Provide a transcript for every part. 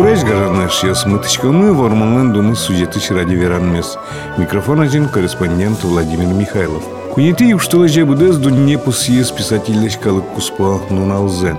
Кураж гаранаш я смыточкамы вормалнын дуны сюжеты ради веранмес. Микрофон один корреспондент Владимир Михайлов. Кунети уштала жебудез дунне пусиес писательлеш калык куспа нуналзе.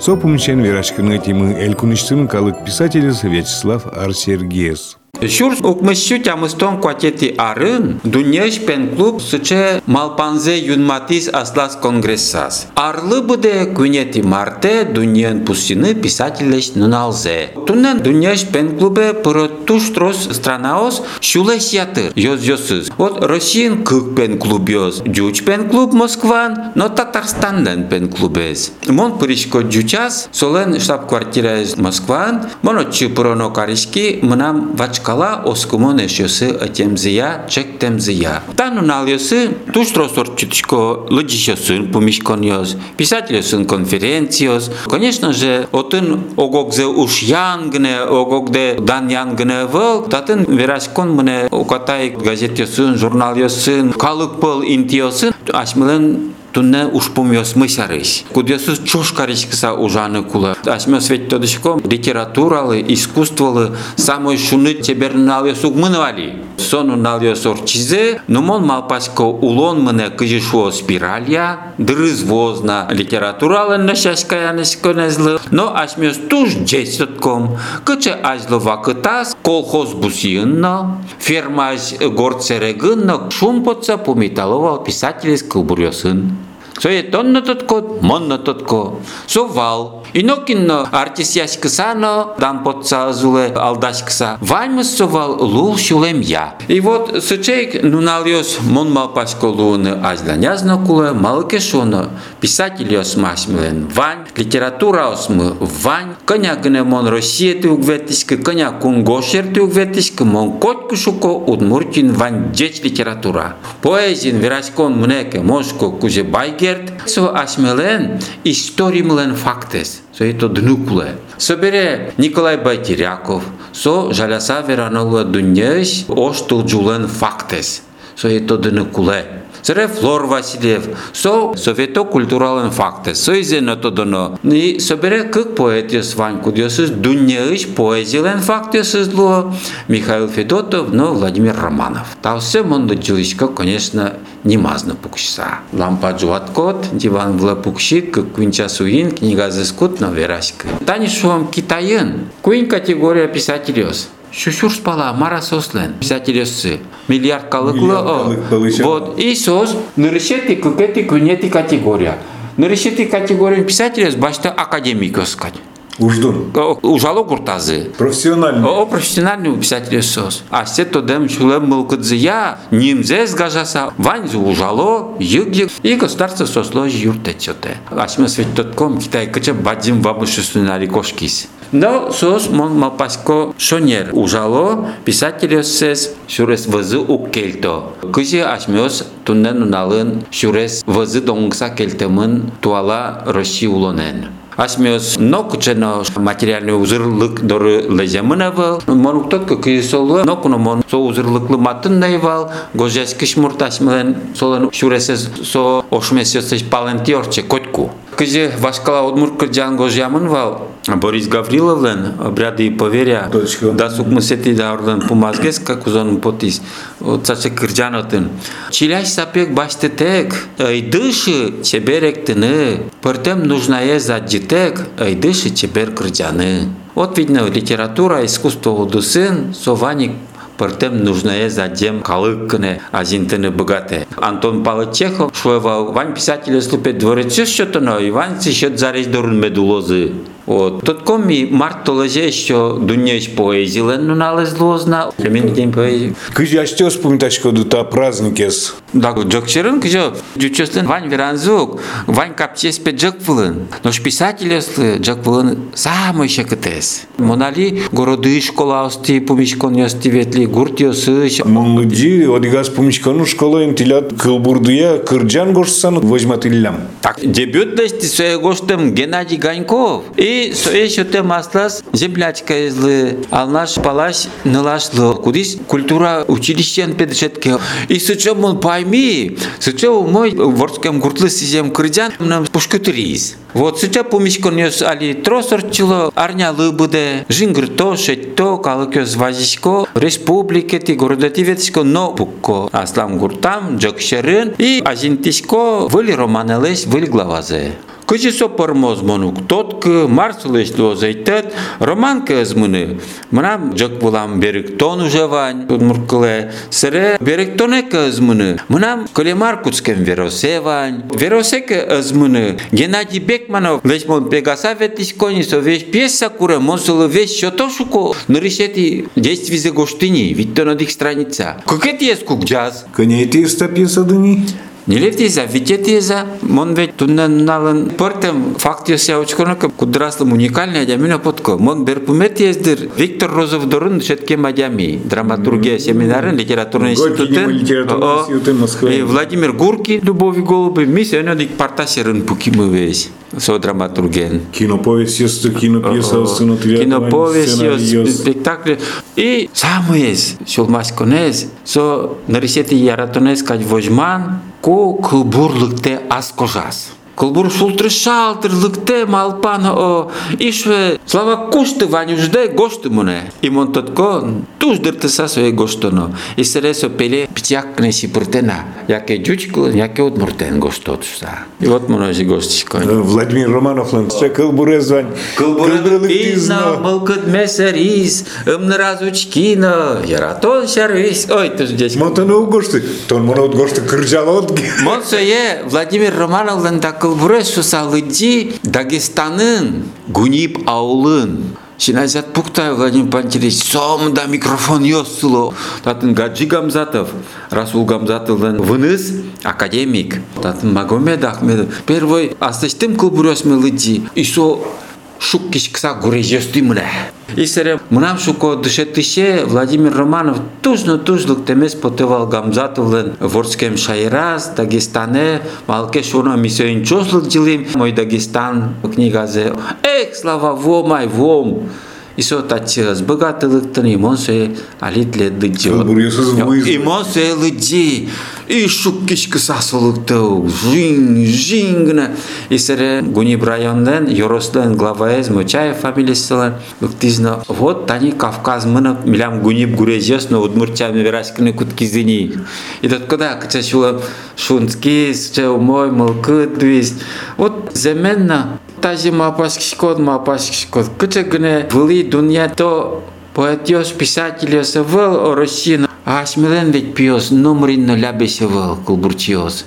Сопумчен верашканы темы эль куничтым калык писателес Вячеслав Арсергиес. Шур укмышу тямыстон кватети арын, дуньяш пен клуб сыче малпанзе юнматис аслас конгрессас. Арлы буде кунети марте дуньян пустины писателеш нуналзе. Туннен дуньяш пен клубе пыры туш трос странаос шулеш ятыр, йоз йосыз. Вот Россиян кык пен клуб йоз, джуч пен клуб Москван, но Татарстандан пен клубез. Мон пыришко джучас, солен штаб-квартира Москван, моно чипыроно каришки, мнам вачка кала оскумон эшөсі атемзия чек темзия. Тану налёсы туштросор чуточко лыджишёсын помешконьёс, писателёсын конференциёс. Конечно же, отын огогзе уж янгне, огогде дан янгне выл, татын верашкон мне укатай газетёсын, журналёсын, калык пыл интиёсын, ашмылын тунна ушпум ёсмы сарыш. Кудесус чуш каричкыса ужаны кула. Ашмё свет тодышко литературалы, искусстволы самой шуны теберн нал ёсук мынывали. Сону нал ёсор чизе, но малпашко улон мына кыжышуо спиралья, дырыз возна литературалы нашашка янышко незлы, но ашмё туш джесотком, кычы ажлы вакытас колхоз бусиынна, фермаж горцерегынна шум потса пумиталовал писательский. Помиталовал писатель из Кылбурьосын. Соe тонно тотко, монно тотко. Совал. Инокинно артист яшкысано, дан потца зуле алдашкыса. Ваймыс совал лул шулем я. И вот сычейк нуналиос мон малпашко луны азланязно куле малке шоно. Писатель осмашмилен вань, литература осмы вань, коня гне мон Россия ты угветишка, коня кунгошер ты угветишка, мон котку шуко удмуртин вань деч литература. Поэзин вираскон мнеке мошко куже байге Герт со ашмелен историмлен фактес. сөйто днукуле. Собере Николай Батиряков, со жаляса веранула дүнеш оштыл жулен фактес, сөйто днукуле. Сре Флор Василев, со совето културален факте, со изено то доно. И собере как поэт с Ваньку Диосыз, дуньяыш поэзиялен факте сызло Михаил Федотов, но Владимир Романов. Та все мондо джилишко, конечно, немазно пукшса. Лампа джуаткот, диван вла пукшик, как квинча суин, книга зыскут, но верашка. Тани шуам китайын. Куин категория писателёс. Шушур спала, Мара Сослен, писательсы. Миллиард калыклы. Вот. И сос, нырышети, кукети, кунети категория. Нырышети категория писателя башта академик сказать. Уждун. Ужало куртазы. Профессиональный. О, профессиональный писатель сос. А все то дем шулем мылкыдзы я, нимзе сгажаса, ваньзу ужало, юг и государство сосло юрте чоте. Ашме свет тотком Китай кыча бадзим вабушусунали кошкис. Но сос мон мапасько шонер ужало писатель сес шурес вызы уккельто. Кыжи ашмёс туннен уналын шурес вызы донгса кельтемын туала Россия улонен. Асмеос нок чено материальный узырлык доры леземынавал. Мон тот как и солы нок но мон со узырлыклы матын найвал. Гожес кишмурт асмелен солен шуресес со ошмесес палентиорче котку. Кызе вашкала удмур кырджан гожямын вал. Борис Гавриловлен обряды и поверя. Да сук мусети да орлен помазгес как узон потис. Цаче кырджанотын. Чиляш сапек башты тек. Ай дыши чеберек тыны. Пыртем нужная заджитек. Ай дыши чебер кырджаны. Вот видно литература, искусство удусын, сованик Пыртем нужное задем калыккыне азинтыны богате. Антон Павлович Чехов шуевал вань писателя слупе дворец что-то но Иван счет зарез дурн медулозы. От. Тот комі март толеже, що до неї поезі лену налезло зна, камінь день поезі. Кижі, а що спомніташ, коли та праздники з? Так, джокчерин, кижо, дючослин вань віранзук, вань капчес пе джоквлин. Но ж писатель осли джоквлин саме ще китес. Моналі городи школа ості, помішкон ості ветлі, гурті осиш. Молоді, одігаз помішкону школа інтілят килбурдуя, кирджан гошсан, возьмат іллям. Так, дебют десь своєго штем Геннадій Ганьков. І И еще те маслас землячка излы, алнаш палаш налашлы. Кудис культура училищен педешетке. И сыча мон пойми, сыча мой ворском гуртлы сизем кырдян нам пушкутырис. Вот сыча помешконёс али тросорчыло арнялы буде, жингрто, шетто, калыкёс вазишко, республикети, городативетишко, но букко. Аслам гуртам, джокшерын, и азинтишко, выли романелес, выли главазе. Кычысо пырмоз монук тот к марсылыш лозайтет роман кызмыны. Мынам жок булам берик тон ужавань удмуркыле. Сыре берик тоне кызмыны. Мынам колемар куцкен веросевань. Веросеке азмыны. Геннадий Бекманов весь мон пегаса ветиш конисо весь пьеса куре монсылы весь шотошуко нарисети действий за гоштини. Ведь то на дих страница. Как это есть кук джаз? Конейте стаписа дыни? Нелевди за витети за мон ве тунналын портем фактио се очконака кудраслым уникальный адамина подко. Мон е ездир Виктор Розов дорун шетке мадями драматургия семинарын литературный институт. И Владимир Гурки Любови Голуби мисля не дик партасерын пуки мы веќе со драматурген. Киноповест, кинопиеса, киноповест, спектакли. И само ез, шулмасконез, со нарисети яратонез, кај вожман, ко кылбурлыкте аз кожас Кылбур шултры шалтырлыкте малпан о ишве слава кушты ванюжде гошты муне. И мон тотко туждырты са своє гоштоно. И сересо пеле птяк не си пуртена. Яке джучкл, яке отмуртен гоштотса. И вот муне си гоштишко. Владимир Романов лан се кылбуре звань. Кылбуры мылкыт месерис, ымны разучкина, яратон шарвис. Ой, ты здесь. Монтаны у гошты. Тон мона от гошты кыржалот. Мон сое Владимир Романов лан так кылбуры сусалыди Дагестанын Гунип аулын Шиназят Пуктай Владимир Пантелеич сомда микрофон ёсыло. Татын Гаджи Гамзатов, Расул Гамзатовлан выныс академик. Татын Магомед Ахмедов. Первый астыштым кылбурёс мелыди. Исо шук кишкса гурежёсты мля. Исере мынам шуко дышетыше Владимир Романов тужно тужлык темес потывал Гамзатовлен ворскем шайраз Дагестане малке шуна мисёин чослык дилим мой Дагестан книгазе эх слава вомай вом исо тачы сбыгатылыктын имонсуэ алитледыджы имонсуэ лыджи ишук кишки сасылыкты жин жин гына исере гуниб райондан Йоростан главаез мучаев фамилиясылар ыктизна вот тани кавказ мына милям гуниб гурежесно удмуртя мираскыны куткизини и таткада кыча шула шунскис че умой мылкы твист вот земенна 뜻까지 마파시키고 Къде гне вли дуния то поетиос писателя са въл поэтёс писательёс вел Россия пиос, номри на лябе ноля въл кулбуртиёс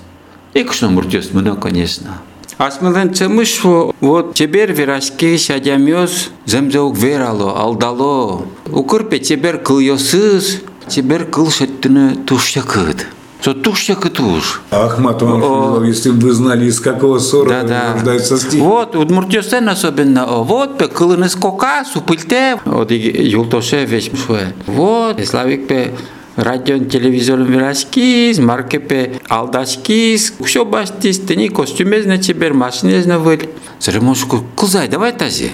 и к шнумуртиёс мно конечно Асмылен чымышво вот тебер верашке шадямёс земзеук верало алдало укырпе тебер кылёсыз тебер кыл шеттүнү тушча кыт тушякыт. Что туш яка туш. Ахмат, он, если бы вы знали, из какого ссора Да, да. рождается стих. Вот, удмуртёстен особенно. Вот, пе кылыны скока, супыльте. Вот, и юлтоше весь шуэ. Вот, и славик пе радион телевизорын верашкиз, маркепе алдашкиз, все баштиз, тени костюмезне чебер, машинезне выл. Сыремошку, кылзай, давай тази.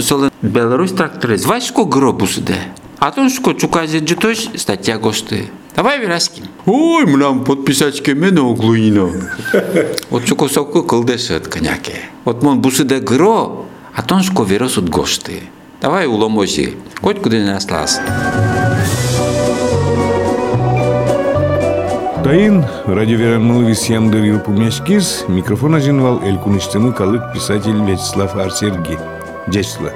Солы Беларусь тракторы, звачко гробусы де. А то что чуказе джитош, статья гошты. Давай вераски. Ой, мынам подписать кемене углуино. Вот чуко соку кылдешет коняке. Вот мон бусыде гро, а тон шко веросут гошты. Давай уломожи. Хоть куда не наслас. Тайын радиоверан мылвис ямдыр пумяшкиз микрофон ажинвал куништымы калык писатель Вячеслав Арсерги. Дячсла.